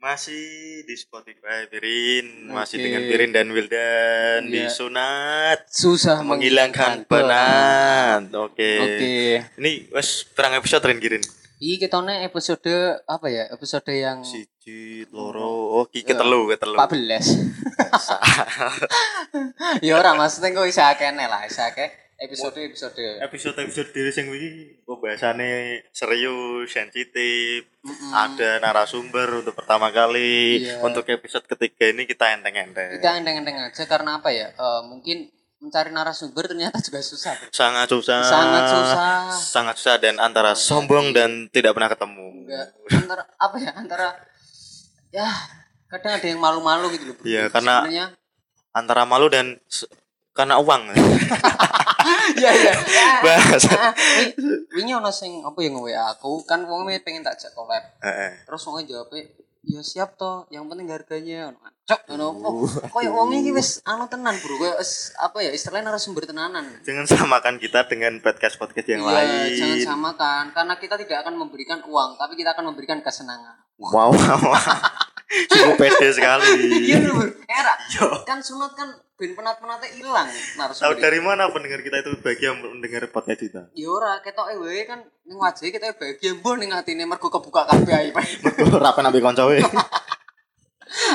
Masih di Spotify Pirin, masih Oke. dengan Pirin dan Wildan di Iya. sunat Susah menghilangkan penat. Oke. Oke. Ini wes perang episode Rin Girin. Iki ketone episode apa ya? Episode yang Siji, loro, oh ki ketelu, ketelu. 14. ya ora maksudnya kok isa kene lah, isa ke episode episode. Episode-episode diri sing iki pembahasannya serius, sensitif, Mm-mm. ada narasumber untuk pertama kali. Iya. Untuk episode ketiga ini kita enteng-enteng. Kita enteng-enteng aja karena apa ya? Eh, mungkin mencari narasumber ternyata juga susah. bro. sangat susah Sangat susah. sangat susah dan antara sombong dan tidak pernah ketemu Enggak antara apa ya? Antara ya kadang ada yang malu-malu gitu loh. bro. Iya, karena- Sebenarnya antara malu dan karena uang Iya iya. Ah, wi- wingi ono sing apa yang nge aku kan wong pengen tak jak collab. Heeh. Terus wong jawab ya siap toh, yang penting harganya. Cok ngono. Oh, koyo wong iki wis anu tenan, Bro. Koyo wis apa ya istilahnya narasumber tenanan. jangan samakan kita dengan podcast podcast yang Iya, lain jangan samakan karena kita tidak akan memberikan uang, tapi kita akan memberikan kesenangan. wow wow cukup pede sekali Iya Bro. Era. Kan sunat kan ben penat-penatnya hilang tahu narasumber. dari mana pendengar kita itu bahagia mendengar podcast kita Ya ora, ketoke wae kan ning wajah kita bahagia mbah ning atine mergo kebuka kabeh ae. rapi nabi koncowe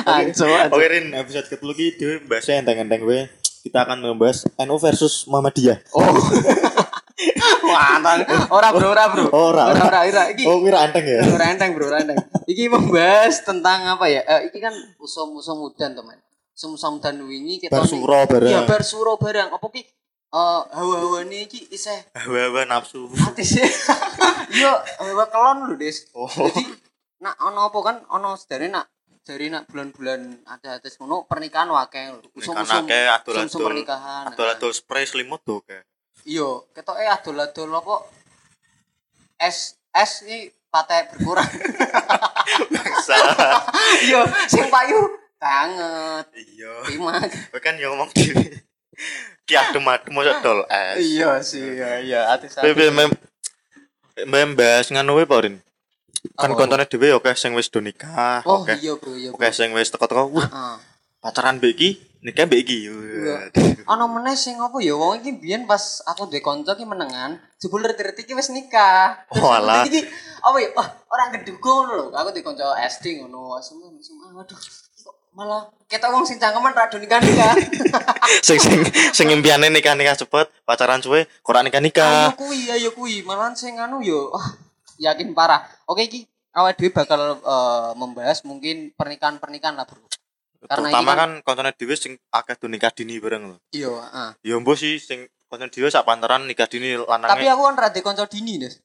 Anjo, oke Rin episode ketelu ki dhewe bahasnya enteng-enteng we kita akan membahas NU versus Muhammadiyah Oh. Wah, antang. Ora bro, ora bro. Ora. ora, ora, ora. Iki oh kira enteng ya ora enteng bro, ora enteng. Iki membahas tentang apa ya? Eh, iki kan usum-usum mudan teman. Usum-usum mudan wingi kita Bersuro bareng. Iya, bersuro bareng. Apa ki eh hawa-hawane iki isih hawa-hawa nafsu hati sih. Yo, hawa kelon lho, Des. Oh. Jadi nak ono apa kan ono sedare nak dari nak bulan-bulan ada atas ngono pernikahan adol-adol. usum-usum pernikahan. Adol-adol spray selimut tuh kayak Iya, ketoke adol-adol apa es es iki patek berkurang. bangsa Iya, sing payu banget. iya Terima. Kowe kan yang ngomong dhewe ki adem-adem mosok dol es Iya sih, iya iya atis Kowe piye, mem mem bahas ngono wae apa Rin kan kontone dhewe oke sing wis do nikah Oh oke iya bro, iya. oke sing wis teko-teko Heeh. pacaran mbek iki nikah mbek iki Iya. Ana meneh sing apa ya wong iki biyen pas aku duwe kanca ki menengan, jebul reti-reti ki wis nikah. Oh, alah. Iki apa ya? Wah, orang gedugo ngono lho. Aku duwe kanca SD ngono. Semua semua waduh. Malah ketok wong sing cangkeman ra do nikah-nikah. sing sing sing impiane nikah-nikah cepet pacaran suwe kok ora Ayo nikah-nikah kuwi, ayo kuwi. Malahan sing anu yo wah yakin parah. Oke iki awal dhewe bakal eh, membahas mungkin pernikahan-pernikahan lah, Bro. Karena terutama ini kan kontone dhewe sing akeh do nikah dini bareng lho Iya, heeh. ya mbok sih sing kontone dhewe sak pantaran nikah dini Tapi lanange aku kan rada kanca dini, Des.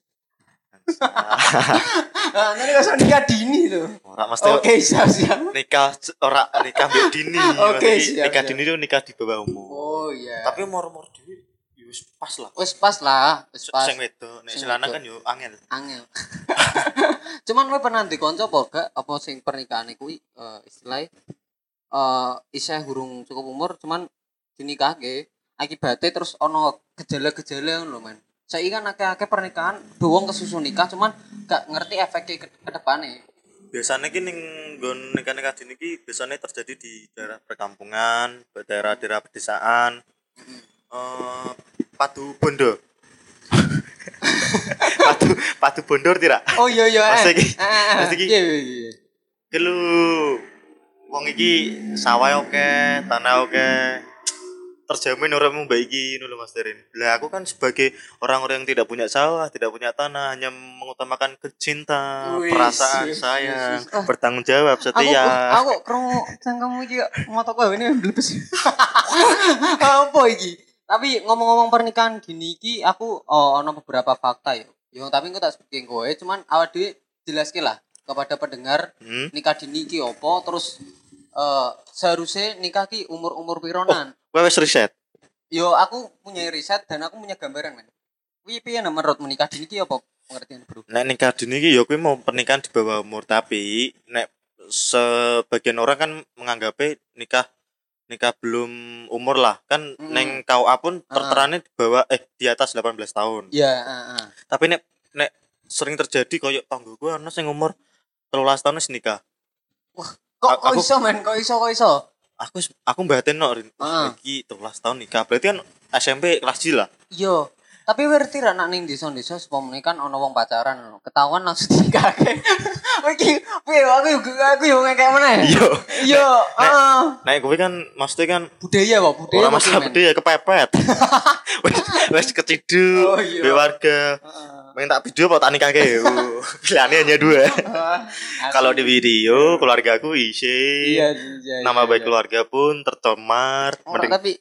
Nah, nanti kok nikah dini tuh. ora mesti Oke, siap siap. nikah ora nikah mbek dini Oke, Maksudnya siap, nikah dini itu nikah di bawah umur Oh iya. tapi umur-umur dhewe ya wis pas lah wis pas lah, wis pas. sing wedok nek wedok. kan yo angel Angel. Cuman kowe pernah dikonco apa gak apa sing pernikahan kuwi eh istilahnya eh isih hurung cukup umur cuman dinikahke akibatnya terus ono gejala-gejala ngono Man. Saiki kan akeh-akeh pernikahan wong kesusu nikah cuman gak ngerti efeknya ke, ke depannya. biasanya ki ning nggon nikah-nikah dini ki biasanya terjadi di daerah perkampungan daerah-daerah pedesaan eh padu bondo padu padu bondor tidak Oh iya iya. Mas eh. iki- Eh, eh, mas iki- Iya iya iya. Wong iki sawah oke, tanah oke. Terjamin uripmu mbak iki ngono lho Mas Derin. Lah aku kan sebagai orang-orang yang tidak punya sawah, tidak punya tanah, hanya mengutamakan kecinta, Wis, perasaan wis, sayang, wis, wis. Ah, bertanggung jawab, Aku setia. aku krungu cangkemmu iki moto kowe ini blebes. Apa iki? Tapi ngomong-ngomong pernikahan gini iki aku oh, ono beberapa fakta ya. Yo tapi aku tak sebutin kowe, cuman awak dhewe jelaske lah kepada pendengar Hmm? nikah dini iki opo terus eh seharusnya nikah ki umur-umur pironan. Kowe wis riset. Yo aku punya riset dan aku punya gambaran men. kuwi piye nah, menurut menikah dini ki apa pengertian bro nek nikah dini iki kuwi mau pernikahan di bawah umur tapi nek sebagian orang kan menganggapnya nikah nikah belum umur lah kan Mm. neng KUA pun Ah. terterane di bawah eh di atas 18 tahun ya heeh tapi nek nek sering terjadi koyo tanggo gue ana sing umur 13 tahun wis nikah kok A- kok aku- iso men kok iso kok iso aku aku mbaten no Rin. Wah, iki 13 tahun nikah berarti kan SMP kelas J lah iya tapi werti ra nak ning desa-desa sepomene kan ana wong pacaran ketahuan langsung nikahke iki piye aku yo aku yo ngekek meneh iya iya heeh nek kuwi kan maksudnya kan budaya kok budaya Ora apa masalah sih, men? gede ya kepepet. wes wes keciduk Oh, iya. warga. Heeh. Main tak video apa tak nikahke. Uh, Pilihannya hanya dua. Kalau di video keluargaku isi. iya iya Nama iya, baik iya. keluarga pun tercemar. Mending tapi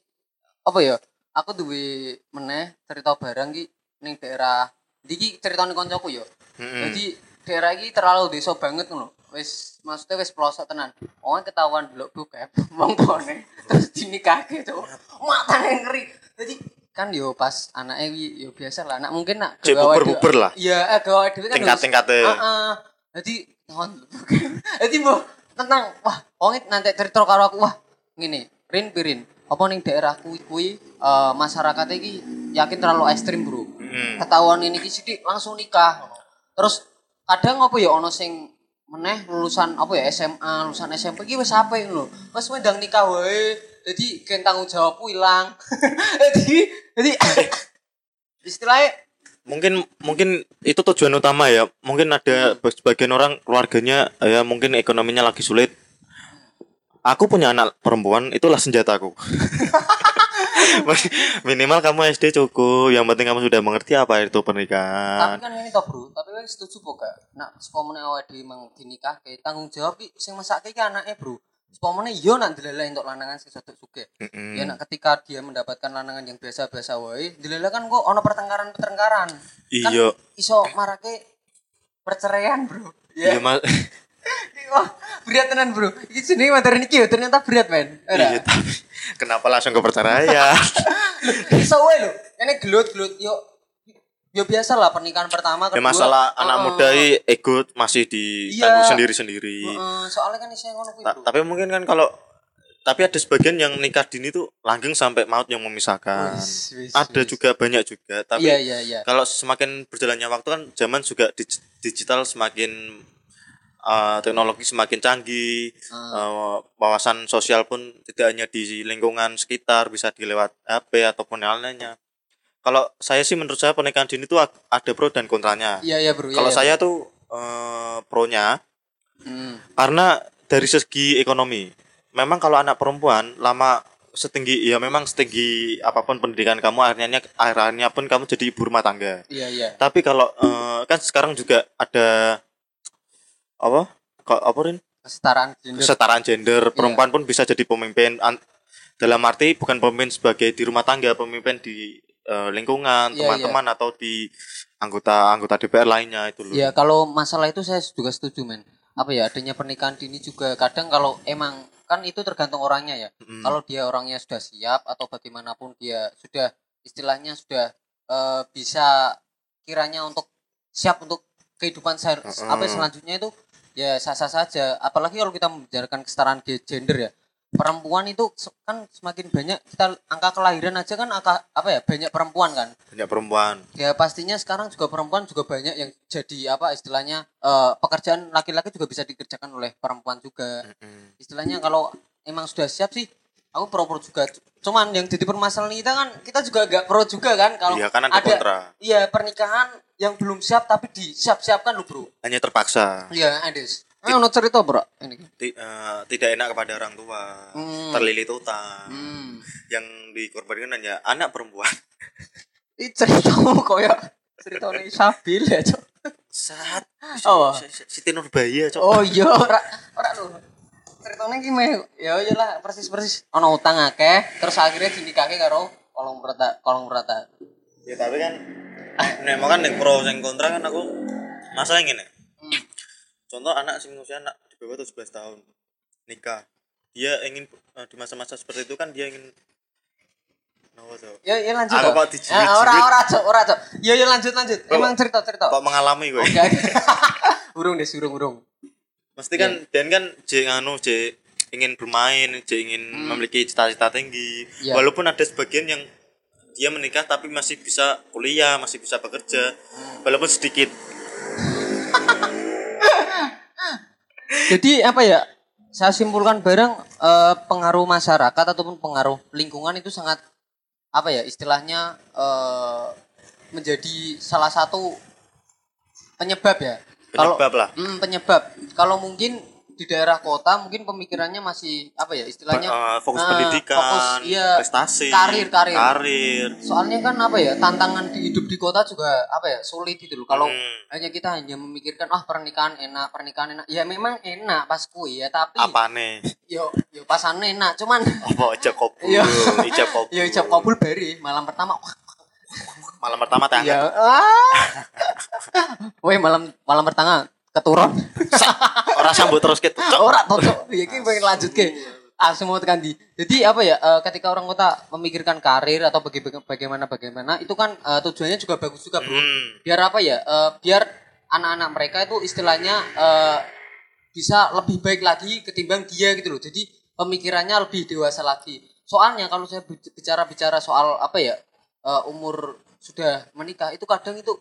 apa ya? Aku duwe meneh cerita barang ki ning daerah iki ceritane koncoku ya. Mm-mm. Jadi daerah iki terlalu desa banget ngono. Wis maksudnya wis pelosok tenan. Wong ketahuan delok bokep, wong tuane terus dinikahke to. Matane ngeri. Jadi kan yo pas anake wi yo biasa lah anak mungkin nak Cek gawe buber-buber dhewe- lah. Iya, eh, gawe dhewe kan harus- Tingkat-tingkatnya. Heeh. Jadi tahun Jadi mbok tentang wah wong iki nanti cerita karo aku wah ngene, Rin pirin. Apa ning daerahku kuwi eh, masyarakat iki yakin terlalu ekstrim, Bro. Mm. Ketahuan ini sithik langsung nikah. Terus kadang apa ya ono sing meneh lulusan apa ya SMA, lulusan SMP iki wis apa lho. Wis mendang nikah wae. Jadi gen tanggung jawabku ilang. Jadi jadi istilahnya Mungkin mungkin itu tujuan utama ya. Mungkin ada Hmm. sebagian orang keluarganya ya mungkin ekonominya lagi sulit. Aku punya anak perempuan, itulah senjataku. Minimal kamu SD cukup, yang penting kamu sudah mengerti apa itu tapi pernikahan. kan ini toh bro tapi kan setuju kok gak nak sepomene awake dhewe mang dinikah ke tanggung jawab sing mesake ki anake bro sepomene yo nak ndeleleh untuk lanangan sing sedok sugih. Mm-mm. ya nak ketika dia mendapatkan lanangan yang biasa-biasa wae ndeleleh kan kok ono pertengkaran-pertengkaran. Kan Iya, iso marake perceraian bro. Iya ya mas. wah berat tenan bro. Iki jenenge materi niki yo ternyata berat men. Iya, tapi kenapa langsung ke perceraian? iso wae lho. Ini gelut-gelut yo yo biasa lah pernikahan pertama ya kedua masalah anak Heeh. muda ego masih ditanggung Iya. sendiri-sendiri. Soalnya kan isinya ngono Ta- tapi mungkin kan kalau tapi ada sebagian yang nikah dini tuh langgeng sampai maut yang memisahkan. Wis, wis, ada wis. juga banyak juga, tapi iya iya iya kalau semakin berjalannya waktu kan zaman juga dig- digital semakin uh, teknologi semakin canggih uh, wawasan sosial pun tidak hanya di lingkungan sekitar bisa dilewat HP ataupun lainnya kalau saya sih menurut saya pernikahan dini itu ada pro dan kontranya iya iya bro iya, kalau iya, saya tuh uh, pronya bro. Hmm. karena dari segi ekonomi memang kalau anak perempuan lama setinggi ya memang setinggi apa pun pendidikan kamu akhirnya akhirnya pun kamu jadi ibu rumah tangga iya iya tapi kalau eh, kan sekarang juga ada apa kok apa Rin? kesetaraan gender kesetaraan gender Iya. perempuan pun bisa jadi pemimpin dalam arti bukan pemimpin sebagai di rumah tangga pemimpin di eh, lingkungan Iya, teman-teman atau di anggota anggota DPR lainnya itu loh. Ya kalau masalah itu saya juga setuju men. Apa ya adanya pernikahan dini juga kadang kalau emang kan itu tergantung orangnya ya. Mm. kalau dia orangnya sudah siap atau bagaimanapun dia sudah istilahnya sudah eh, bisa kiranya untuk siap untuk kehidupan saya Mm-mm. apa ya, selanjutnya itu ya sah-sah saja. Apalagi kalau kita membicarakan kesetaraan ge- gender ya perempuan itu kan semakin banyak kita angka kelahiran aja kan angka apa ya banyak perempuan kan? Banyak perempuan. Ya pastinya sekarang juga perempuan juga banyak yang jadi apa istilahnya eh, pekerjaan laki-laki juga bisa dikerjakan oleh perempuan juga. Mm. istilahnya kalau emang sudah siap sih aku pro pro juga cuman yang jadi permasalahan kita kan kita juga agak pro juga kan? Kalau iya kan ada, kontra. iya pernikahan yang belum siap tapi disiap-siapkan lu bro. Hanya terpaksa. Iya Ades Nah, ono cerita bro ini Ti- eh, tidak enak kepada orang tua Hmm. terlilit utang hmm. yang dikorbankan hanya anak perempuan ini ceritamu koyo ceritanya Sabil ya cok saat Oh. Siti Nurbaya cok Oh iya, ora ora lho. Ceritane iki meh ya iyalah persis-persis ana utang akeh terus akhirnya dinikahke karo kolong berata kolong berata. ya tapi kan nek kan yang pro yang kontra kan aku masalah ini Hmm. Contoh anak sing usia anak di bawah 17 tahun nikah dia ingin eh, di masa-masa seperti itu kan dia ingin Apa tuh? Ya ya lanjut. Aku kok dijiwit-jiwit. Ya, ora ora cok, ora cok. Ya ya lanjut lanjut. Kok- Emang cerita cerita. Kok mengalami gue? Oke. Urung deh, urung urung. Mesti kan Dan kan J anu J ingin bermain, J ingin memiliki cita-cita tinggi. Iya. Walaupun ada sebagian yang dia menikah tapi masih bisa kuliah, masih bisa bekerja, walaupun sedikit. Jadi apa ya? Saya simpulkan bareng eh, pengaruh masyarakat ataupun pengaruh lingkungan itu sangat apa ya istilahnya eh, menjadi salah satu penyebab ya. Kalau Penyebab lah. Hmm, penyebab. Kalau mungkin di daerah kota mungkin pemikirannya masih apa ya istilahnya Eh, fokus eh, pendidikan, fokus, iya, prestasi, karir karir. karir. Soalnya kan apa ya tantangan di hidup di kota juga apa ya sulit gitu loh. Kalau Hmm. hanya kita hanya memikirkan ah pernikahan enak pernikahan enak ya memang enak pas kui ya tapi Apa nih? yo yo pasannya enak cuman Apa ijab kabul? Iya. ijab kabul. yo ijab kabul bari malam pertama Malam pertama teh ya ah. Weh malam malam pertama keturun. Ora sambut terus gitu. Cok. ora cocok ya iki pengen lanjut ke ah semua tekan di. Jadi apa ya eh, ketika orang kota memikirkan karir atau baga- baga- bagaimana bagaimana itu kan eh, tujuannya juga bagus juga bro Hmm. biar apa ya eh, biar anak-anak mereka itu istilahnya bisa lebih baik lagi ketimbang dia gitu loh. Jadi pemikirannya lebih dewasa lagi. Soalnya kalau saya bic- bicara-bicara soal apa ya umur sudah menikah itu kadang itu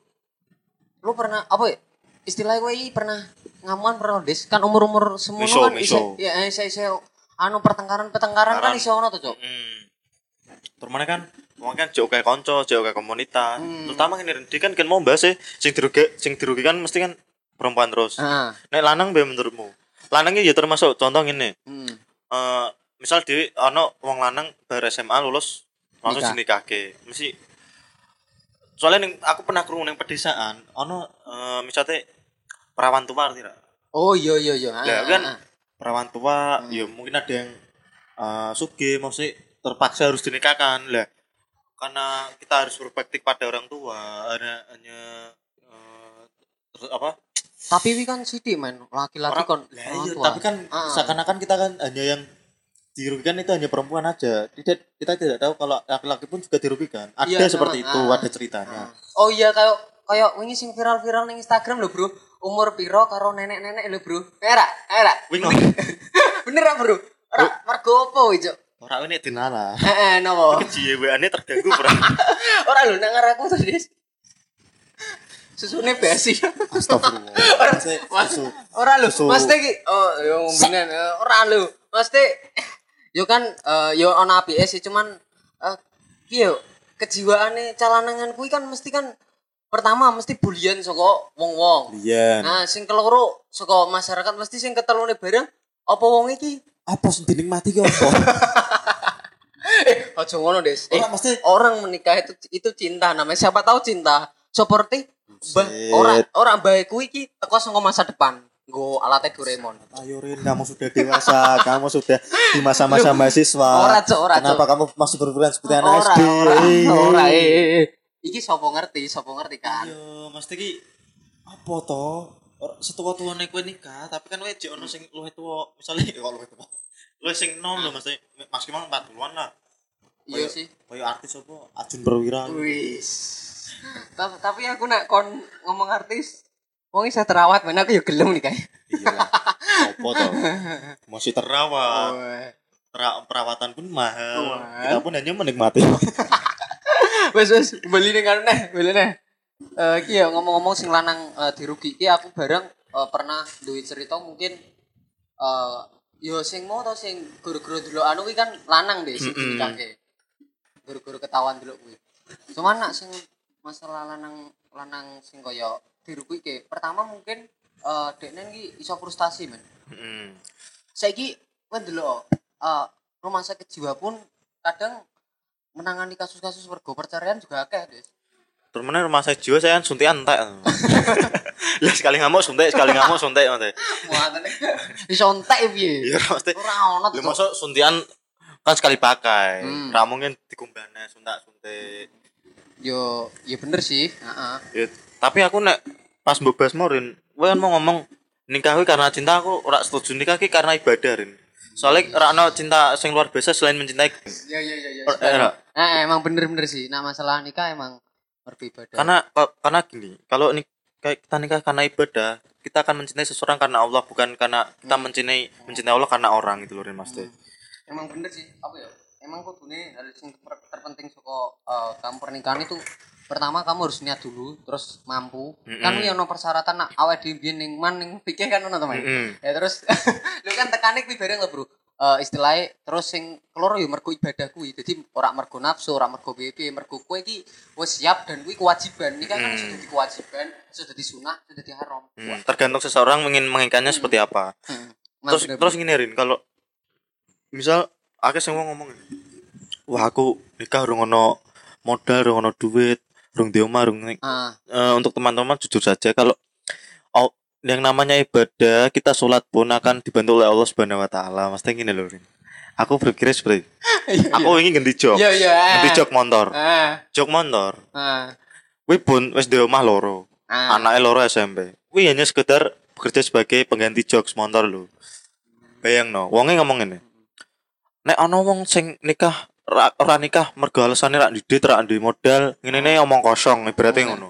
lu pernah apa ya istilahnya gue pernah ngamuan pernah des kan umur umur semua Miso, kan miso. isi- ya isi isi anu pertengkaran pertengkaran kan iso ono tuh cok Hmm. Terus mana kan Wong kan jauh kayak konco, jauh kayak komunitas. Hmm. Terutama ini dia kan kan mau bahas sih, sing dirugi, sing dirugikan mesti kan perempuan terus. ah Nek lanang be menurutmu? Lanang ini ya termasuk contoh ini. hmm. Eh misal di ono wong lanang bar SMA lulus langsung Nikah. dinikahke. Mesti soalnya ning, aku pernah krungu ning pedesaan ono eh misalnya perawan tua arti ra? oh iya iya iya Ah, Lah, ah, kan ah. perawan tua Hmm. ya mungkin ada yang uh, suge maksudnya terpaksa harus dinikahkan lah karena kita harus berbakti pada orang tua hanya hanya eh, terus apa Tapi ini kan sidik men, laki-laki orang iya tua. tapi kan Ah. seakan-akan kita kan hanya yang dirugikan itu hanya perempuan aja tidak kita tidak tahu kalau laki-laki pun juga dirugikan ada Iya, seperti memang. itu Ah. ada ceritanya Oh iya kayak kayak wingi sing viral-viral ning Instagram lho, Bro. Umur piro karo nenek-nenek lho, Bro. Era, era. Wing Bener ra, Bro? Ora mergo apa ijo? orang ini dinala Heeh, nopo? kejiwaannya terganggu bro Ora lho nang ngaraku tuh, Dis. Susune basi. astagfirullah Maksudnya, Mas, susu. ora lho, mesti ki oh yo ngombenan eh, ora lho. Mesti yo kan eh, yo ana apike sih cuman eh piye yo kejiwaane calanangan kuwi kan mesti kan pertama mesti bulian saka wong-wong. Lian Nah, sing keloro saka masyarakat mesti sing ketelune bareng apa wong iki? apa sih dinikmati ki apa Eh, aja ngono, Des. Eh, Ora, mesti- orang menikah itu itu cinta namanya. Siapa tahu cinta. Seperti bah, orang orang baik kuwi iki teko saka masa depan. Nggo alatnya Doraemon. Ayo Rin, kamu sudah dewasa, kamu sudah di masa-masa mahasiswa. Ora, ora, Kenapa kamu masih berpikiran seperti anak Ora, SD? ora, ora, eh. eh, eh. Iki sapa ngerti, sapa ngerti kan. Iya, mesti ki apa to? Setua tuane kowe nikah, tapi kan jek ono sing luwih tuwa. Misale kok luwih tuwa. Luwih sing nom lho mesti maksimal 40-an lah. Iya sih. Kayak artis apa? Ajun Perwira. Wis. Ta- Tapi aku nak kon ngomong artis, wong saya terawat, mana aku ya gelem nih kayak. Iya. Apa to? Masih terawat. Tera- perawatan pun mahal. Mahal. Kita pun hanya menikmati. wes wes beli nih kan neh beli neh. Eh iki ya ngomong-ngomong sing lanang eh, dirugi. Iki aku bareng eh, pernah duit cerita mungkin eh yo sing mau tau sing guru-guru dulu anu kuwi kan lanang deh sing Mm-mm. dinikahke guru-guru ketahuan dulu kuwi. Cuman nak sing masalah lanang lanang sing kaya dirugi ke pertama mungkin eh dekne iki iso frustasi men. Heeh. saiki kowe ndelok eh rumah sakit jiwa pun kadang menangani kasus-kasus warga perceraian juga akeh, Des. Terus mana rumah saya jiwa saya kan suntikan entek. Lah sekali ngamuk suntik, sekali ngamuk suntik mate. Muatane iso entek piye? Iya mesti. Ora ono Lu tuh. masuk suntikan kan sekali pakai. Hmm. Ra mungkin dikumbane suntak suntik. Yo, ya bener sih. Heeh. Ya, tapi aku nek pas mbok Basmo Rin, kowe kan mau ngomong nikah karena cinta aku ora setuju nikah karena ibadah Rin. Soalnya rano cinta sing luar biasa selain mencintai Iya iya iya iya. Eh, eh, Eh, emang bener-bener sih. Nah, masalah nikah emang berbeda. karena ka- karena gini kalau nih kayak kita nikah karena ibadah kita akan mencintai seseorang karena Allah bukan karena kita mencintai mencintai Allah karena orang gitu loh Mas Teh. emang bener sih. Apa ya? Emang kudune hal sing ter- terpenting saka eh, kamu pernikahan itu pertama kamu harus niat dulu terus mampu Mm-mm. kan wi ono persyaratan nak awake dhewe biyen ning man ning pikir kan ono to Mas? Mm-mm. ya terus lu kan tekane kuwi bareng lho bro Eh istilahnya terus sing keloro ya mergo ibadah kuwi dadi ora mergo nafsu ora mergo piye mergo kowe iki wis siap dan kuwi kewajiban nikah kan Hmm. iso dadi kewajiban iso dadi sunah iso dadi haram Hmm, tergantung seseorang ingin menginginkannya seperti apa Hmm. terus Bener-bener. terus gini Rin kalau misal sing wong ngomong wah aku nikah urung ono modal urung ono duit urung di omah urung ning- ah. Eh, untuk teman-teman jujur saja kalau oh, yang namanya ibadah kita sholat pun akan dibantu oleh Allah Subhanahu Wa Taala. Mas gini loh Rin. aku berpikir seperti aku ingin ganti jok. Iya iya ganti jok motor ah. Jok motor ah. Wih pun wis di omah loro. Ah. Anaknya loro SMP Wih hanya sekedar bekerja sebagai pengganti jok motor lo bayang no wongnya ngomong ini nek ana wong sing nikah ra, ora nikah mergo alasane rak didit rak duwe modal. Ngene omong kosong ibaratnya Hmm. ngono.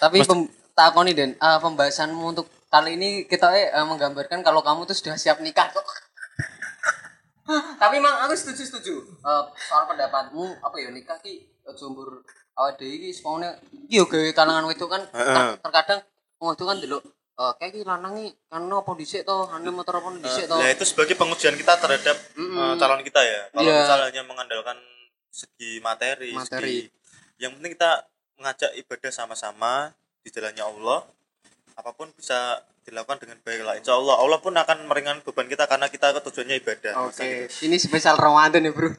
Tapi Mas- pem, takoni Den eh, pembahasanmu untuk kali ini kita eh, menggambarkan kalau kamu tuh sudah siap nikah tapi emang aku setuju setuju. Eh, soal pendapatmu apa ya nikah ki jombur awal dhewe iki sepone iki yo gawe kalangan wedok kan terkadang wedok kan delok eh kayak lanang iki kan apa dhisik to ane motor apa dhisik to Nah itu sebagai pengujian kita terhadap eh, calon kita ya. Kalau Iya. misalnya hanya mengandalkan segi materi, Materi. segi yang penting kita mengajak ibadah sama-sama di jalannya Allah. Apa pun bisa dilakukan dengan baik lah. Insya Allah Allah pun akan meringankan beban kita karena kita tujuannya ibadah. Oke, gitu. ini spesial Ramadan ya, Bro.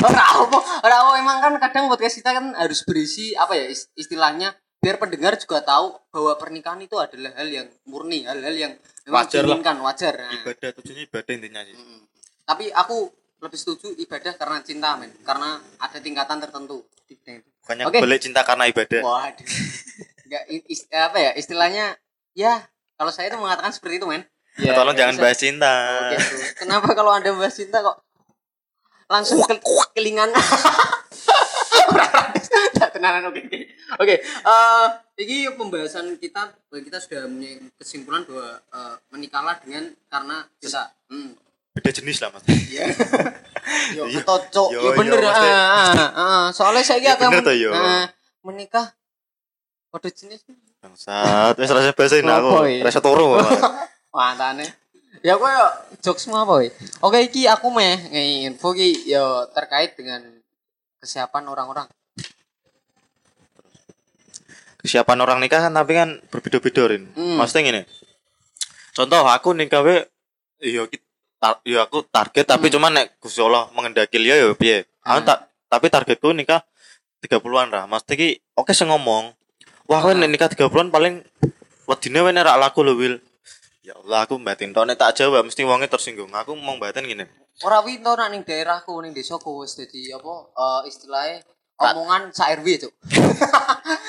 Ora apa, ora apa emang kan kadang podcast kita kan harus berisi apa ya is- istilahnya biar pendengar juga tahu bahwa pernikahan itu adalah hal yang murni, hal-hal yang memang Wajar lah. diinginkan, wajar. Nah, Ibadah tujuannya ibadah intinya sih. mm. Tapi aku lebih setuju ibadah karena cinta, men. Karena ada tingkatan tertentu. di bidang itu. Bukannya Oke. balik cinta karena ibadah. Waduh. Is- apa ya istilahnya ya kalau saya itu mengatakan seperti itu, men. Ya, Tolong nggak jangan bisa- bahas cinta. Bro. Kenapa kalau Anda bahas cinta kok langsung ke kelingan? Tenanan oke oke. Oke, eh ini pembahasan kita kita sudah punya kesimpulan bahwa eh, menikahlah dengan karena cinta. Hmm. Beda jenis lah mas. Iya. Yo Iya. ketocok. Yo, Yo bener. yo, ah, Mas. ah, ah. Soalnya saya Ya, akan toh, yo. ah, menikah kode jenis Bangsat. Wes rasa bahasin Apa, aku. ya? Rasa turu. Mantane. Ya aku yo jokes semua boy. Oke iki aku meh info ki yo terkait dengan kesiapan orang-orang. Kesiapan orang nikah kan tapi kan berbeda-beda Rin. Hmm. Maksudnya gini. Contoh aku nikah we iya tar, iya aku target tapi cuman nek Gusti Allah mengendaki liya ya piye. Aku Hmm. tak tapi targetku nikah 30-an lah. Maksudnya ki oke sing ngomong. Wah, kowe nek nikah 30-an paling wedine we nek ra laku lho, Wil. Ya Allah, aku batin tok nek tak jawab mesti wonge tersinggung. Aku mau batin gini. Ora winto nak ning daerahku ning desaku wis dadi apa eh, istilahnya omongan sak RW cuk.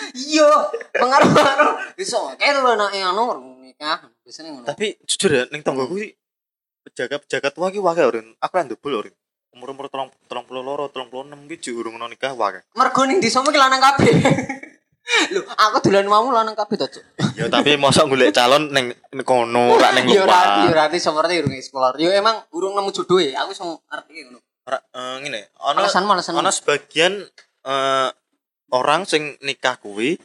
Iya, pengaruh-pengaruh. Iso kayak lho nak yang anu nikah biasanya ngono. Tapi jujur ya ning tanggoku ki pejaga-pejaga tua ki wae Rin. Aku kan ndebul Rin. Umur-umur 30 32, 36 ki jek urung ono nikah wae. Mergo ning desamu ki lanang kabeh. Lho, aku dolan mau lanang kabeh to cuk. Ya tapi mosok golek calon ning ning kono rak ning Yo ora yo luar. ora seperti urung explore. Yo emang urung nemu jodoh e. Aku iso ngerti ngono. Ora eh, ngene, ono Alasanmu alasanmu. ono sebagian eh, orang sing nikah kuwi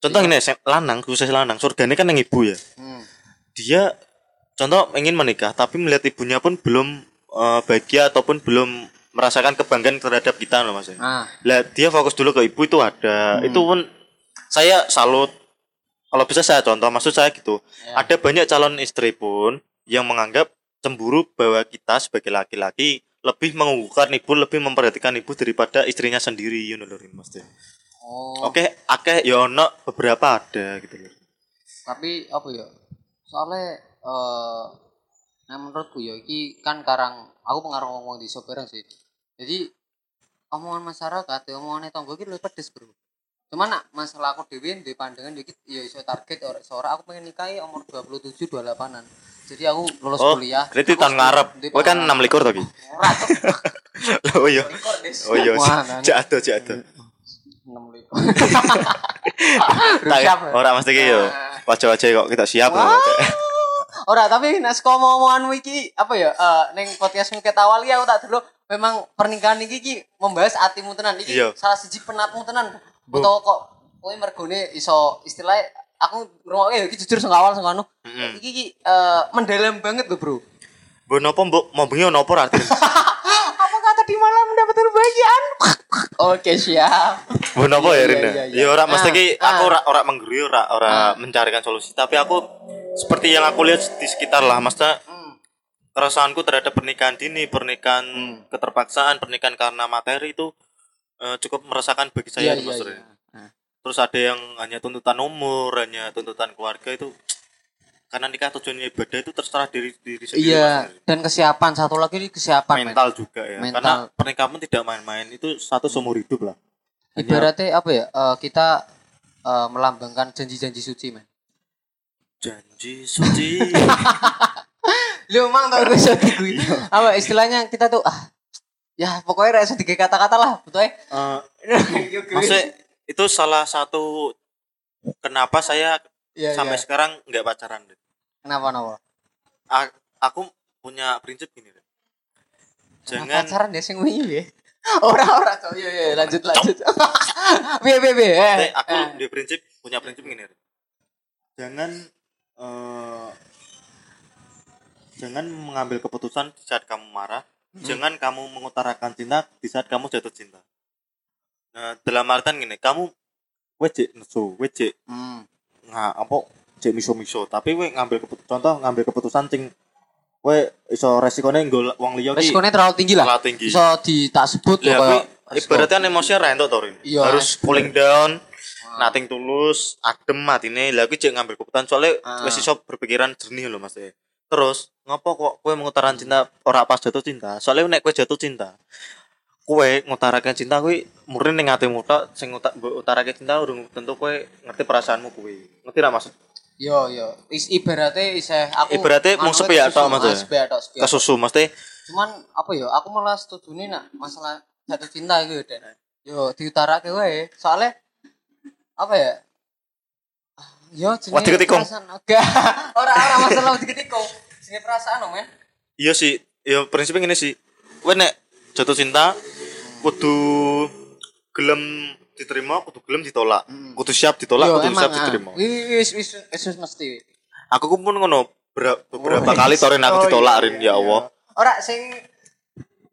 contoh Iya. ngene sing lanang khusus lanang surgane kan ning ibu ya. Hmm. Dia contoh ingin menikah tapi melihat ibunya pun belum eh, bahagia ataupun belum merasakan kebanggaan terhadap kita loh Mas. Ah, Lah dia fokus dulu ke ibu itu ada. Hmm. Itu pun saya salut. Kalau bisa saya contoh, maksud saya gitu. Ya. Ada banyak calon istri pun yang menganggap cemburu bahwa kita sebagai laki-laki lebih mengunggulkan ibu, lebih memperhatikan ibu daripada istrinya sendiri, you know, Mas. oh. Oke, akeh ya ono beberapa ada gitu loh. Tapi apa ya? Soalnya eh nah menurutku ya iki kan karang aku pengaruh ngomong di bareng sih. Jadi omongan masyarakat, ya omongan tonggo iki luwih pedes, Bro. Cuman nak masalah aku dhewe duwe pandangan dikit ya iso target ora iso ora aku pengen nikahi umur 27 28-an jadi aku lulus Oh, kuliah berarti tahun ngarep. Kowe kan pengalaman. 6 likur to ki. ora Cuk. Oh iya. Oh iya. Jak ado. enam likur Belum siap, ya? Ora mesti ki yo. Ah. Wajah-wajah kok kita siap loh. Ora, tapi nek saka omonganmu iki apa ya? Eh ning podcastmu ket awal iki aku tak dulu memang pernikahan iki iki membahas atimu tenan iki Iya. salah siji penatmu tenan. Utawa kok kowe mergone iso istilahnya aku ngrungokke ya iki jujur sing awal sing anu. Iki iki eh, mendalam banget lho, Bro. Mbok nopo mbok mau bengi ono apa arti? Apa kata di malam mendapatkan bagian? Oke, siap. Mbok Iya, ya iya, Rin? iya, iya. Ya ora mesti ki Ah, aku ah. ora ora mengguri ora ora mencarikan solusi, tapi aku seperti yang aku lihat di sekitar lah, maksudnya Hmm. keresahanku terhadap pernikahan dini, pernikahan Hmm. keterpaksaan, pernikahan karena materi itu eh, cukup meresahkan bagi saya, Iya, iya, Mas iya. Rin. Nah. Terus ada yang hanya tuntutan umur, hanya tuntutan keluarga itu karena nikah tujuannya ibadah itu terserah diri diri sendiri. Iya, Mas dan kesiapan satu lagi ini kesiapan men. mental juga ya. Mental. Karena pernikahan tidak main-main itu satu seumur hidup lah. Hanya- Ibaratnya apa ya? eh, kita eh, melambangkan janji-janji suci, men. janji suci. Lu emang tau gue suci gue. Apa istilahnya kita tuh ah ya pokoknya rasa tiga kata-kata lah, betul Eh, maksudnya itu salah satu kenapa saya ya, sampai sekarang nggak pacaran. Kenapa kenapa? A- aku punya prinsip gini. Rin. Jangan pacaran deh sing wingi ya. Ora ora cok. Iya iya lanjut lanjut. Piye. Eh, Maksudnya aku eh. di prinsip punya prinsip gini. Rin. Jangan eh, jangan mengambil keputusan saat kamu marah. Jangan kamu mengutarakan cinta di saat kamu jatuh cinta. Nah, dalam artian gini, kamu wejek nesu, wejek Hmm. nggak apa cek miso miso tapi we ngambil keputusan contoh ngambil keputusan sing we iso resikonya nggol wong liya Resikonya terlalu tinggi lah. terlalu tinggi Bisa di tak sebut ya loh kayak ibaratnya emosinya rentok to Rin. Iya, harus cooling down nating tulus adem matine lah kuwi cek ngambil keputusan soalnya Ah. wis iso berpikiran jernih lho Mas e. terus ngopo kok kowe mengutarakan cinta ora pas jatuh cinta? Soalnya nek kowe jatuh cinta kowe ngutarakan cinta kuwi murni ning atimu tok sing utarake cinta urung tentu kowe ngerti perasaanmu kuwi. Ngerti ra maksud? Yo yo. Is, ibaratnya iseh aku Ibaratnya mung manut sepihak susu, tok, Mas, ah, kesusu mesti? Cuman apa ya aku malah setuju nih nak masalah jatuh cinta gitu Dan. yo diutarake wae. Soalnya apa ya? Ah, yo jenenge Wah, diketikung. perasaan enggak ora ora jenenge perasaan no men iya sih ya prinsipnya gini sih. Kowe nek jatuh cinta kudu gelem diterima kudu gelem ditolak. Hmm. kudu siap ditolak Yo, kudu emang, siap ah. diterima. Wis wis wis wis mesti. Aku pun ngono ber- beberapa Oh, kali toren aku oh, ditolak iya, Rin iya, ya Allah. Ora sing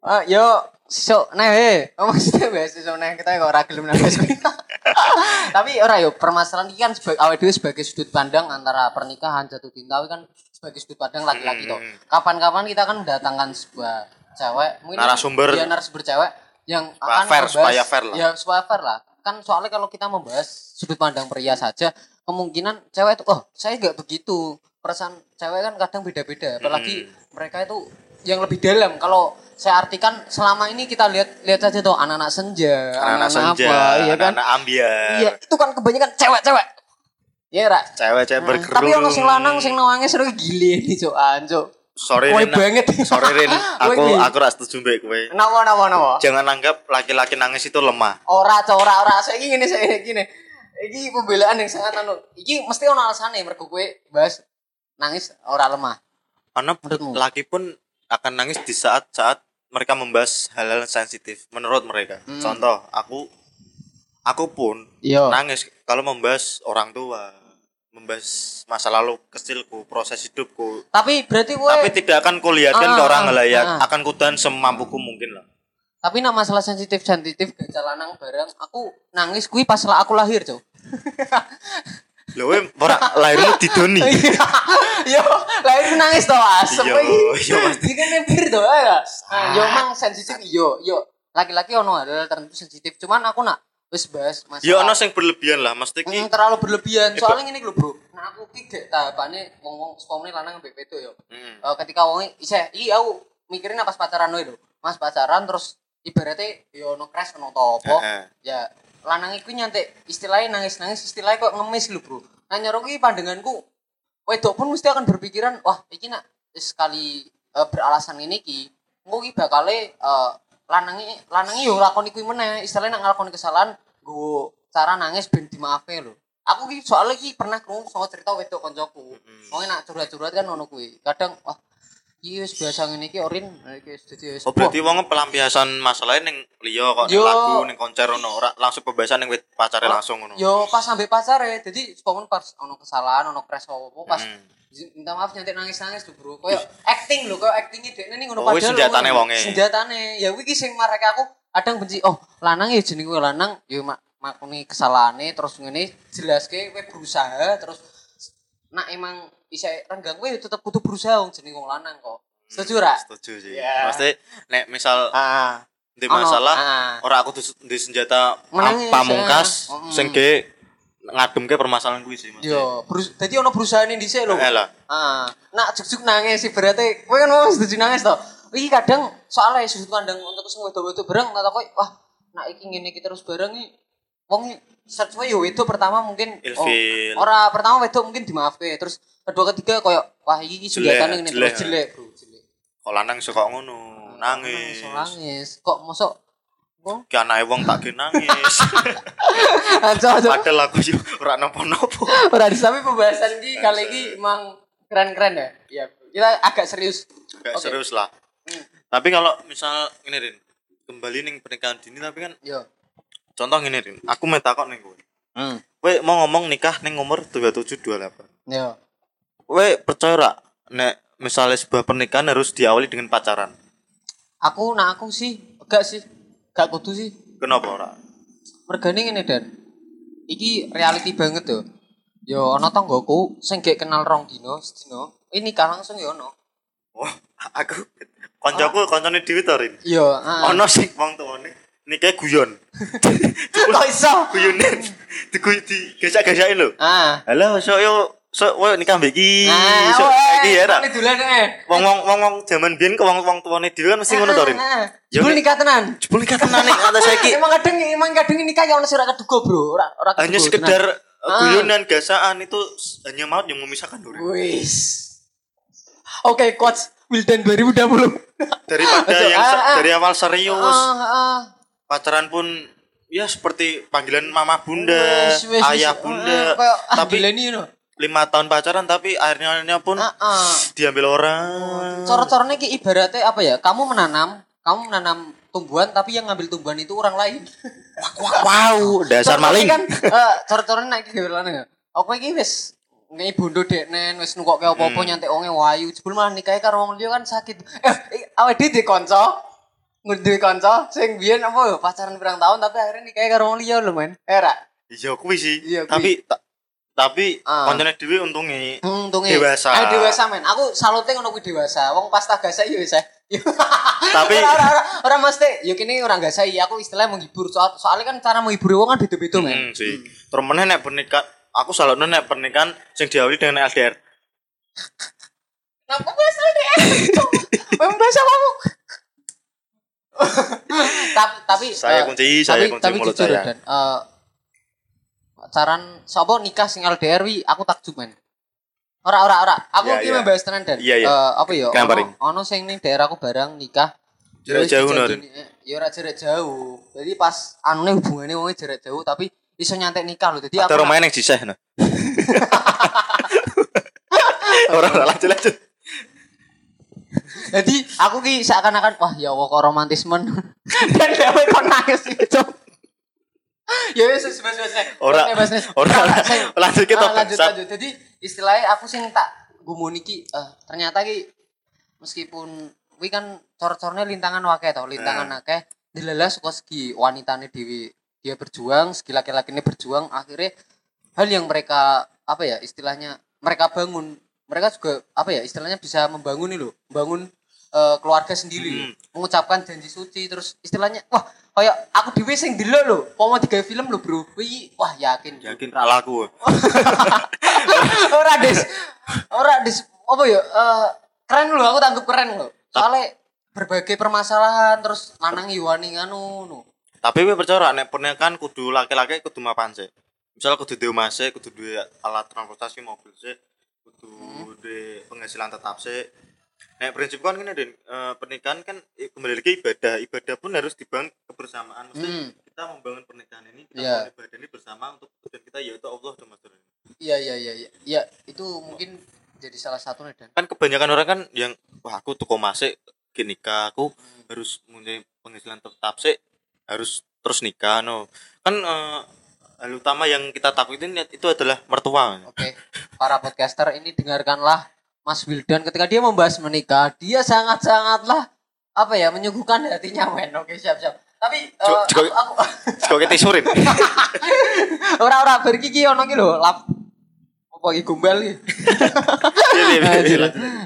Ah, yo so nah he. Oh, maksudnya wes so nah kita kok ora gelem nang tapi ora yo permasalahan ini kan sebagai awake dhewe sebagai sudut pandang antara pernikahan jatuh cinta ini kan sebagai sudut pandang laki-laki toh. Hmm. kapan-kapan kita kan mendatangkan sebuah cewek mungkin Narasumber. ya narasumber cewek yang Supaya akan fair, membahas- supaya fair lah. ya supaya fair lah. Kan soalnya kalau kita membahas sudut pandang pria saja kemungkinan cewek itu oh saya nggak begitu. Perasaan cewek kan kadang beda-beda apalagi mereka itu yang lebih dalam. Kalau saya artikan selama ini kita lihat lihat saja tuh anak-anak senja anak-anak senja apa iya kan? anak-anak ambiar. Iya itu kan kebanyakan cewek-cewek Iya, Ra. cewek-cewek Nah, berkerudung Tapi ono sing lanang sing nangis seru gile nih, Cuk. Anjuk. sorry Woy Rin banget. sorry Rin aku aku rak setuju mbek kowe Napa napa napa? jangan anggap laki-laki nangis itu lemah Ora, Cuk, ora, ora. Saiki ngene saya gini. Iki pembelaan yang sangat anu. Iki mesti ono alasane mergo kowe bahas nangis ora lemah. karena Menurutmu? laki pun akan nangis di saat-saat mereka membahas hal-hal sensitif menurut mereka Hmm. contoh aku aku pun Iya. nangis kalau membahas orang tua membahas masa lalu kecilku proses hidupku. Tapi berarti kowe tapi tidak akan kulihatkan ke Ah, orang ah, ngelayak ah. akan kudan semampuku mungkin lah. Tapi nak masalah sensitif sensitif gajah lanang bareng aku nangis kuwi pas lah aku lahir, Cuk. lho we ora lahirmu didoni. Yo lahir nangis to asem Iya, iki iya, Mas. iki kan nempir to ya. Nah, yo mang sensitif yo yo. Laki-laki ono hal tertentu sensitif cuman aku nak wis bahas masalah. Ya ono sing berlebihan lah mesti ki yang terlalu berlebihan. Soalnya ini lho bro. Nah aku ki gak tahapane wong-wong sepomene lanang mbek wedok yo Hmm. Eh, ketika wong isih iki aku mikirin pas pacaran lho. Mas pacaran terus ibaratnya yo ono crash ono apa. Heeh. ya lanang iku nyantek istilahnya nangis-nangis istilahnya kok ngemis lho bro. Nah nyoro ki pandanganku wedok pun mesti akan berpikiran wah iki nak sekali eh, beralasan ini ki engko ki bakale eh, lanangi lanangi yo lakoni kuwi meneh. Istilahnya nak nglakoni kesalahan nggo cara nangis ben dimaafke lho. Aku ki soalnya ki pernah krungu sama cerita wedok koncoku. Wong nak curhat-curhat kan ngono kuwi. Kadang wah iki wis biasa ngene iki orin iki wis dadi wis Oh berarti wong pelampiasan masalahnya ning liya kok ning lagu ning konser ngono ora langsung pembahasan ning pacare langsung ngono. Yo pas sampai pacare, jadi sepokon pas ono kesalahan, ono crash apa pas Hmm. minta maaf nyantik nangis-nangis tuh bro. Koyo acting lho, koyo actingnya dekne ning ngono Oh, wis senjatane wonge. Senjatane. Ya kuwi ki sing marake aku kadang benci. Oh, lanang ya jeneng kowe lanang, yo mak makuni kesalahane terus ngene jelaske kowe berusaha terus nak emang bisa renggang kowe ya tetep kudu berusaha wong jeneng wong lanang kok. Setuju ra? Setuju sih. Ya. Mesti nek misal Ah. di masalah ah. ora aku di senjata pamungkas. Mm. sing ge ngademke permasalahan kuwi sih Mas. Yo, berus dadi ono perusahaan dhisik lho. Eh lah. Ah, nak juk-juk nangis sih berarti kowe kan mau setuju nangis toh. Iki kadang soalnya sudut pandang untuk sing wedok-wedok bareng tak kowe wah nak iki ngene iki terus bareng iki wong iki search wae yo wedok pertama mungkin oh, Ilfil. ora pertama wedok mungkin dimaafke terus kedua ketiga koyo wah iki iki senjatane ngene jelek. jelek bro jelek. Kok lanang suka ngono, nangis. Nangis. Kok mosok Wong Ki anake wong tak ge nangis. aja aja Padahal aku yo ora napa-napa. ora di tapi pembahasan iki kali ini emang keren-keren ya. Iya. Kita agak serius. Gak Oke. serius lah. Hmm. Tapi kalau misal ini Rin, kembali ning pernikahan dini tapi kan Yo. Contoh ngene Rin, aku mau takok ning kowe. Hmm. Kowe mau ngomong nikah ning umur 27 28. Yo. Kowe percaya ora nek misalnya sebuah pernikahan harus diawali dengan pacaran? Aku nak aku sih enggak sih. Gak kudu sih. Kenapa ora? Mergane ngene Dan. Iki reality banget tuh. Yo ana tanggoku sing gek kenal rong dino, sedino. Ini nikah langsung yo ono. Wah, aku koncoku koncone dhewe to Rin. Yo, heeh. Ono sing wong tuane nikah guyon. Kok iso? Guyonan. Digu di gesak-gesakin lho. Ah. Halo, sok yo sok kowe nikah mbek iki. Ah, oh, iki ya eh, ra. ini dolan eh. Wong-wong wong-wong jaman biyen ke wong-wong tuane dhewe kan mesti ngono to Rin. Ah, ah. Yo, Jebul nikah tenan. Jebul nikah tenan nek kata saiki. Emang kadang emang kadang nikah ya ono sing ora keduga, Bro. Ora hanya sekedar Ah. guyonan gasaan itu hanya maut yang memisahkan Rin. Wis. Oke, coach Wildan 2020. Daripada yang dari awal serius. Pacaran pun ya seperti panggilan mama bunda, Wis, wis, ayah bunda. Kayak, ah, tapi ini no. lima tahun pacaran tapi akhirnya pun Ah, ah. diambil orang. Coro-corone ki ibaratnya apa ya? Kamu menanam, kamu menanam tumbuhan tapi yang ngambil tumbuhan itu orang lain. Wow, dasar maling. Kan eh, coro-corone nek iki gawe lanang. Aku iki wis ngei bondo deknen wis nukokke apa-apa Hmm. nyantek wonge wayu. Jebul malah nikahe karo wong liya kan sakit. Eh, eh, awake dhewe di Ngendi kanca sing biyen apa pacaran pirang tahun tapi akhirnya nikahe karo wong liya lho, men. Eh, ra. Iya kuwi sih. Iya. Tapi ta- tapi Ah. koncone dhewe untunge Hmm, untunge. Dewasa. Ah, dewasa men. Aku salute ngono kuwi dewasa. Wong pas tak gasai ya wis. eh. Tapi- ora ora ora, ora mesti. Ya kene ora gasai. Aku istilahnya menghibur. Soal, soalnya kan cara menghibur wong kan beda-beda men. Hmm, sih. Terus meneh nek pernikahan aku salah nek pernikahan sing diawali dengan LDR. Kenapa bahasa LDR? Memang bahasa kamu. Tapi tapi Saya eh, kunci, saya tapi, kunci tapi mulut jujur saya. dan eh, pacaran sapa nikah sing LDR wi aku takjub men. Ora ora ora. Aku Iya, iki iya. membahas tenan dan Iya, iya. eh, apa ya? Ono ono sing ning daerahku barang nikah Jarak jauh, dijanjini, eh, Ya ora jarak jauh. Jadi pas anune hubungannya wongnya jarak jauh tapi iso nyantek nikah loh. Jadi aku rumahnya yang jiseh no. Orang ora lanjut lanjut. Jadi aku ki seakan-akan wah ya Allah kok romantisme dan dewe kok nangis gitu. ya wis wis wis wis. Ora- ora- sing- lanjut kita, ah, lanjut lanjut. Jadi istilahnya aku sing tak gumun iki eh, ternyata ki meskipun kuwi kan cor-corne lintangan wakeh to, lintangan Nah. akeh dilelah suka segi wanitane dewi dia berjuang, segi laki-laki ini berjuang akhirnya hal yang mereka apa ya istilahnya mereka bangun mereka juga apa ya istilahnya bisa membangun nih loh membangun eh, keluarga sendiri Hmm. mengucapkan janji suci terus istilahnya wah kayak aku dhewe sing delok lho mau digawe film lho bro Wih, wah yakin. Yakin ra laku. ora des ora des apa ya eh, keren lho aku tanggap keren lho soalnya berbagai permasalahan terus lanang iwani nganu no Tapi kowe percaya nek pernikahan kudu laki-laki kudu mapan sih. Misal kudu duwe omah kudu duwe alat transportasi mobil sih, kudu duwe penghasilan tetap sih. Nek prinsip kan gini Den, eh, pernikahan kan kembali lagi ibadah. Ibadah pun harus dibangun kebersamaan. Mesti Hmm. kita membangun pernikahan ini, kita Iya. membangun ibadah ini bersama untuk tujuan kita yaitu Allah dan Mas. Iya iya iya iya. Ya, itu mungkin jadi salah satu nih dan. Kan kebanyakan orang kan yang wah aku tuh masih nikah, aku harus mempunyai penghasilan tetap sih, harus terus nikah no. Kan eh, hal utama yang kita takutin itu adalah mertua. Oke, para podcaster ini dengarkanlah Mas Wildan ketika dia membahas menikah, dia sangat-sangatlah apa ya menyuguhkan hatinya men. Oke, siap-siap. Tapi eh, Jo- aku, juga- aku Kau kita isurin. ora-ora bar iki ki ono ki lho, lap apa iki gombal iki. Anjir.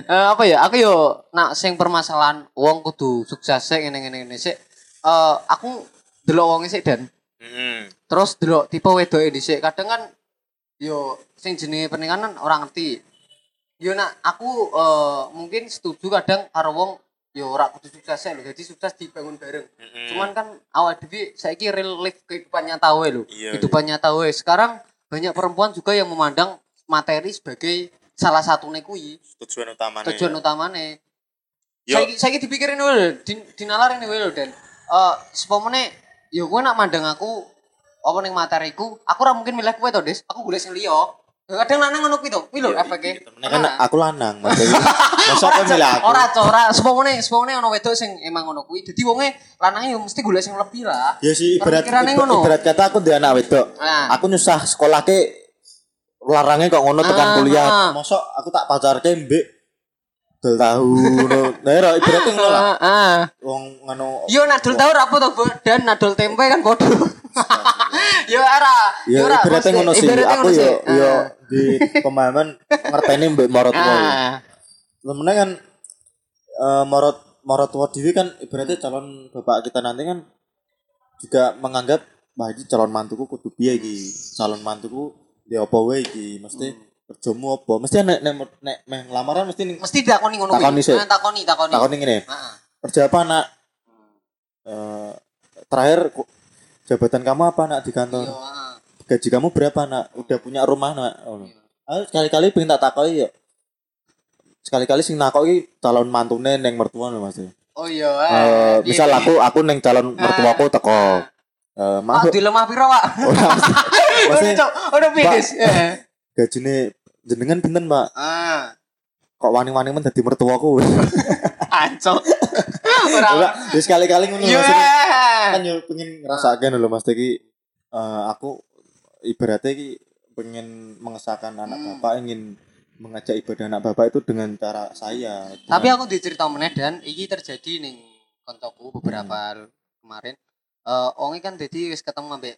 Eh, apa ya? Aku yo nak sing permasalahan wong kudu sukses sik ngene-ngene ngene sik. Eh aku delok wong sik dan Hmm. terus delok tipe wedoke dhisik. Kadang kan yo sing jenenge pernikahan orang ngerti. Yo nak aku eh, mungkin setuju kadang karo wong yo ora kudu sukses lho. Jadi sukses dibangun bareng. Mm-mm. Cuman kan awal dhewe saiki real life kehidupan nyata wae lho. Iya, Kehidupan nyata wae. Sekarang banyak perempuan juga yang memandang materi sebagai salah satu kuwi tujuan utamanya. tujuan utamane. Yo. Saiki saiki dipikirin din, dinalarin lho Dan. Eh sepomone yo kowe nak mandang aku apa ning materiku, aku ora mungkin milih kowe to, Des. Aku golek sing liya. Ya, Kadang lanang ngono kuwi to. Kuwi lho efeke. Nah, kan aku lanang, Masa aku milih aku. Ora, Cok, ora. Sepomone sepomone ana wedok sing emang ngono kuwi. Dadi wonge lanange yo mesti golek sing lebih lah. Ya sih ibarat ibarat, kata aku dia anak wedok. Nah. Aku nyusah sekolah ke larangnya kok ngono tekan Ah, kuliah. ah. Mosok aku tak pacarke mbek dol tahu. Nah, ora ibaratnya ngono lah. Ah, ah. Wong ngono Yo nadol ora apa to? Dan nadol tempe kan padha. Yo ora. Ya ora, ibaratnya ngono sih. Aku yo yo Ah. di pemahaman ngerteni mbek marot wae. Sebenarnya kan eh, marot marot tua dhewe kan ibaratnya calon bapak kita nanti kan juga menganggap wah calon mantuku kudu piye iki. Calon mantuku ya apa wae iki. Mesti kerjamu apa? Mesti nek nek nek meh lamaran mesti ning Mesti takoni ngono Takoni sih. Nah, takoni, takoni. takoni ngene. Heeh. Kerja apa nak? Eh, terakhir jabatan kamu apa nak di kantor? Yo, heeh. Gaji kamu berapa nak? Udah punya rumah nak? Oh. Ayo sekali-kali pengen tak takoki ya. Sekali-kali sing nakoki calon mantune neng mertua lho Mas. Oh iya. Eh, misal aku aku neng calon mertuaku teko. Eh, maaf Pak di lemah piro, Pak? Udah. Udah finish. Gajine jenengan pinten, Mbak? Ah. Kok wani-wani men dadi mertuaku. Ancok. Ora. Ya sekali-kali ngono Iya. Kan yo pengen ngrasake lho Mas iki eh, aku ibaratnya iki pengen mengesahkan anak Hmm. bapak ingin mengajak ibadah anak bapak itu dengan cara saya. Tapi Dengan- aku dicerita meneh dan iki terjadi ning koncoku beberapa kemarin. Eh onge kan dadi wis ketemu ambek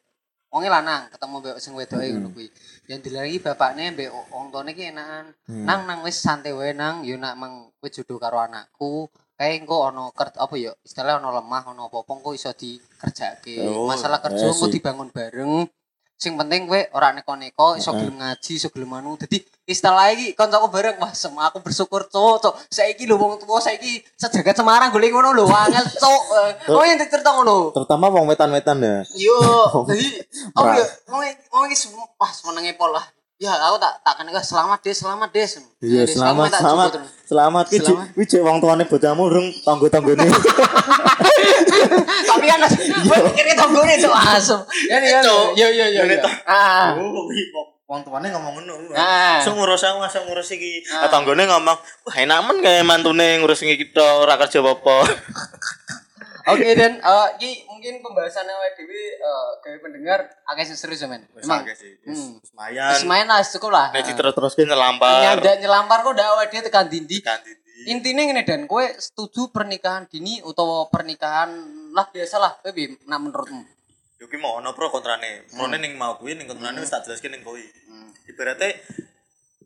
onge lanang, ketemu ambek sing wedoke ngono kuwi. Yang dilagi bapakne ambek wong tuane iki enakan. Hmm. Nang nang wis santai wae nang, yo nak mang kowe jodoh karo anakku. Kae engko ana ker apa ya istilah ana lemah ana apa-apa engko iso dikerjake. Oh, Masalah kerja iya engko dibangun bareng. Sing penting kowe ora neko-neko, iso gelem ngaji, iso gelem anu. Dadi istilah iki kancaku bareng, wah sem aku bersyukur cuk, cuk. Saiki lho wong tuwa saiki sejagat Semarang golek ngono lho, angel cuk. Eh, Oh yang dicerita ngono. terutama wong wetan-wetan ya. Yo, jadi oh ya, wong wong iki sem- wah senenge pol lah. Ya aku tak tak kene selamat des, selamat des. Iya, selamat, selamat, selamat. Ki Selamat. wi cek wong tuane bocahmu urung tanggo-tanggone. Tapi kan gue pikirnya tanggone cuk asem. Ya ya. Cuk. Yo yo yo. Ngene yo. toh. Ah. Wong tuane ngomong ngono. Ah. Langsung ngurus aku, langsung ngurus iki. Ah. Tanggone ngomong, "Wah, enak men kayak mantune ngurus iki kita ora kerja apa-apa." Oke dan eh iki mungkin pembahasannya awake dhewe eh gawe pendengar agak serius ya men. Emang. Oke sih. Hmm. Wis main lah cukup lah. Nek diterus-teruske nyelampar. Nyandak nyelampar kok ndak awake dhewe tekan dindi. Kan Didi. Intinya ngene dan kowe setuju pernikahan dini utawa pernikahan lah biasa lah kowe piye nak menurutmu? Yo ki mau ono pro kontrane. Prone ning mau kuwi ning kontrane wis tak jelaske ning kowe. Hmm. Ibaratnya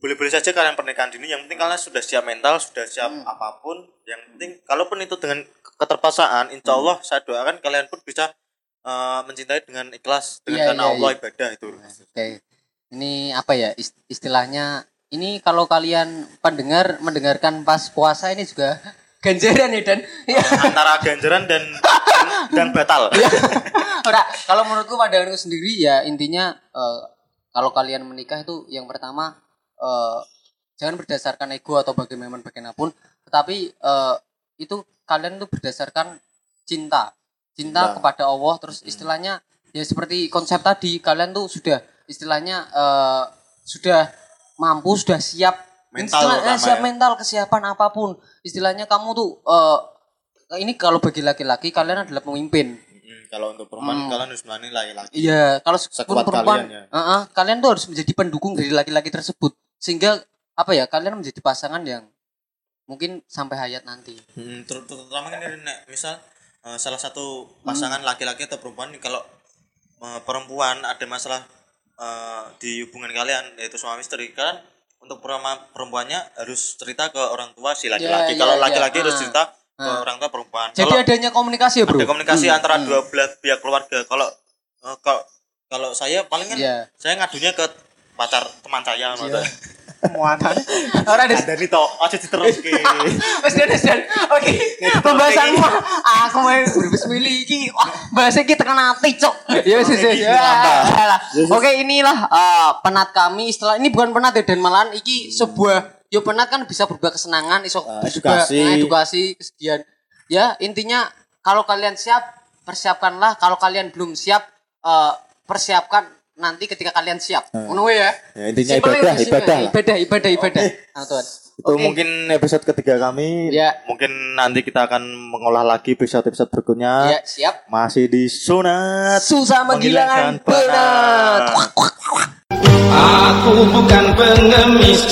boleh-boleh saja kalian pernikahan dini yang penting kalian sudah siap mental, sudah siap Hmm. apa pun. Yang penting kalaupun itu dengan keterpaksaan, insya Hmm. Allah saya doakan kalian pun bisa eh, mencintai dengan ikhlas dengan Iya, karena iya, Allah iya. ibadah itu. Oke. Ini apa ya ist- istilahnya ini kalau kalian pendengar mendengarkan pas puasa ini juga ganjaran ya dan ya. Antara ganjaran dan dan batal. Ora, kalau menurutku pandanganku sendiri ya intinya eh, kalau kalian menikah itu yang pertama eh, jangan berdasarkan ego atau bagaimana bagaimanapun, tetapi eh, itu kalian tuh berdasarkan cinta, cinta Cinta. kepada Allah. Terus istilahnya ya seperti konsep tadi kalian tuh sudah istilahnya eh, sudah mampu, sudah siap Mental Istilah- eh, siap ya. mental kesiapan apa pun. Istilahnya kamu tuh eh, ini kalau bagi laki-laki kalian adalah pemimpin. Mm, kalau untuk perempuan Hmm. kalian harus melayani laki-laki. Iya, kalau Sekuat perempuan, kalian ya. uh-uh, kalian tuh harus menjadi pendukung dari laki-laki tersebut sehingga apa ya kalian menjadi pasangan yang mungkin sampai hayat nanti. Hmm, ter- terutama kan misal eh, salah satu pasangan laki-laki atau perempuan kalau eh, perempuan ada masalah eh, di hubungan kalian yaitu suami istri kan untuk perema- perempuannya harus cerita ke orang tua si laki-laki. Ya, kalau ya, laki-laki ya. harus Ah. cerita ke Ah. orang tua perempuan. Jadi kalau adanya komunikasi ya, Bro. ada komunikasi Hmm, antara hmm. dua belah pihak keluarga. Kalau eh, kalau kalau saya paling kan Iya. saya ngadunya ke pacar teman saya Iya. yeah. Muatan. Ora ada Ada nih toh, aja diteruske. Wes dan wes dan. Oke. Pembahasanmu aku mau berbes milih iki. Wah, bahas iki tekan ati, Cok. Ya. Oke, iki nambah. Ya, lah. Oke, inilah eh, penat kami istilah ini bukan penat ya dan malahan iki sebuah yo penat kan bisa berubah kesenangan iso Eh, juga edukasi. eh, edukasi kesedihan. Ya, intinya kalau kalian siap persiapkanlah, kalau kalian belum siap eh, persiapkan nanti ketika kalian siap. Ngono ya. Ya, intinya Simpel ibadah, ya, ibadah ibadah, ibadah, ibadah. Nah, Tuhan. Itu Oke. mungkin episode ketiga kami. Ya. Mungkin nanti kita akan mengolah lagi episode-episode berikutnya. Ya, siap. Masih di sunat. Susah menghilangkan penat. Aku bukan pengemis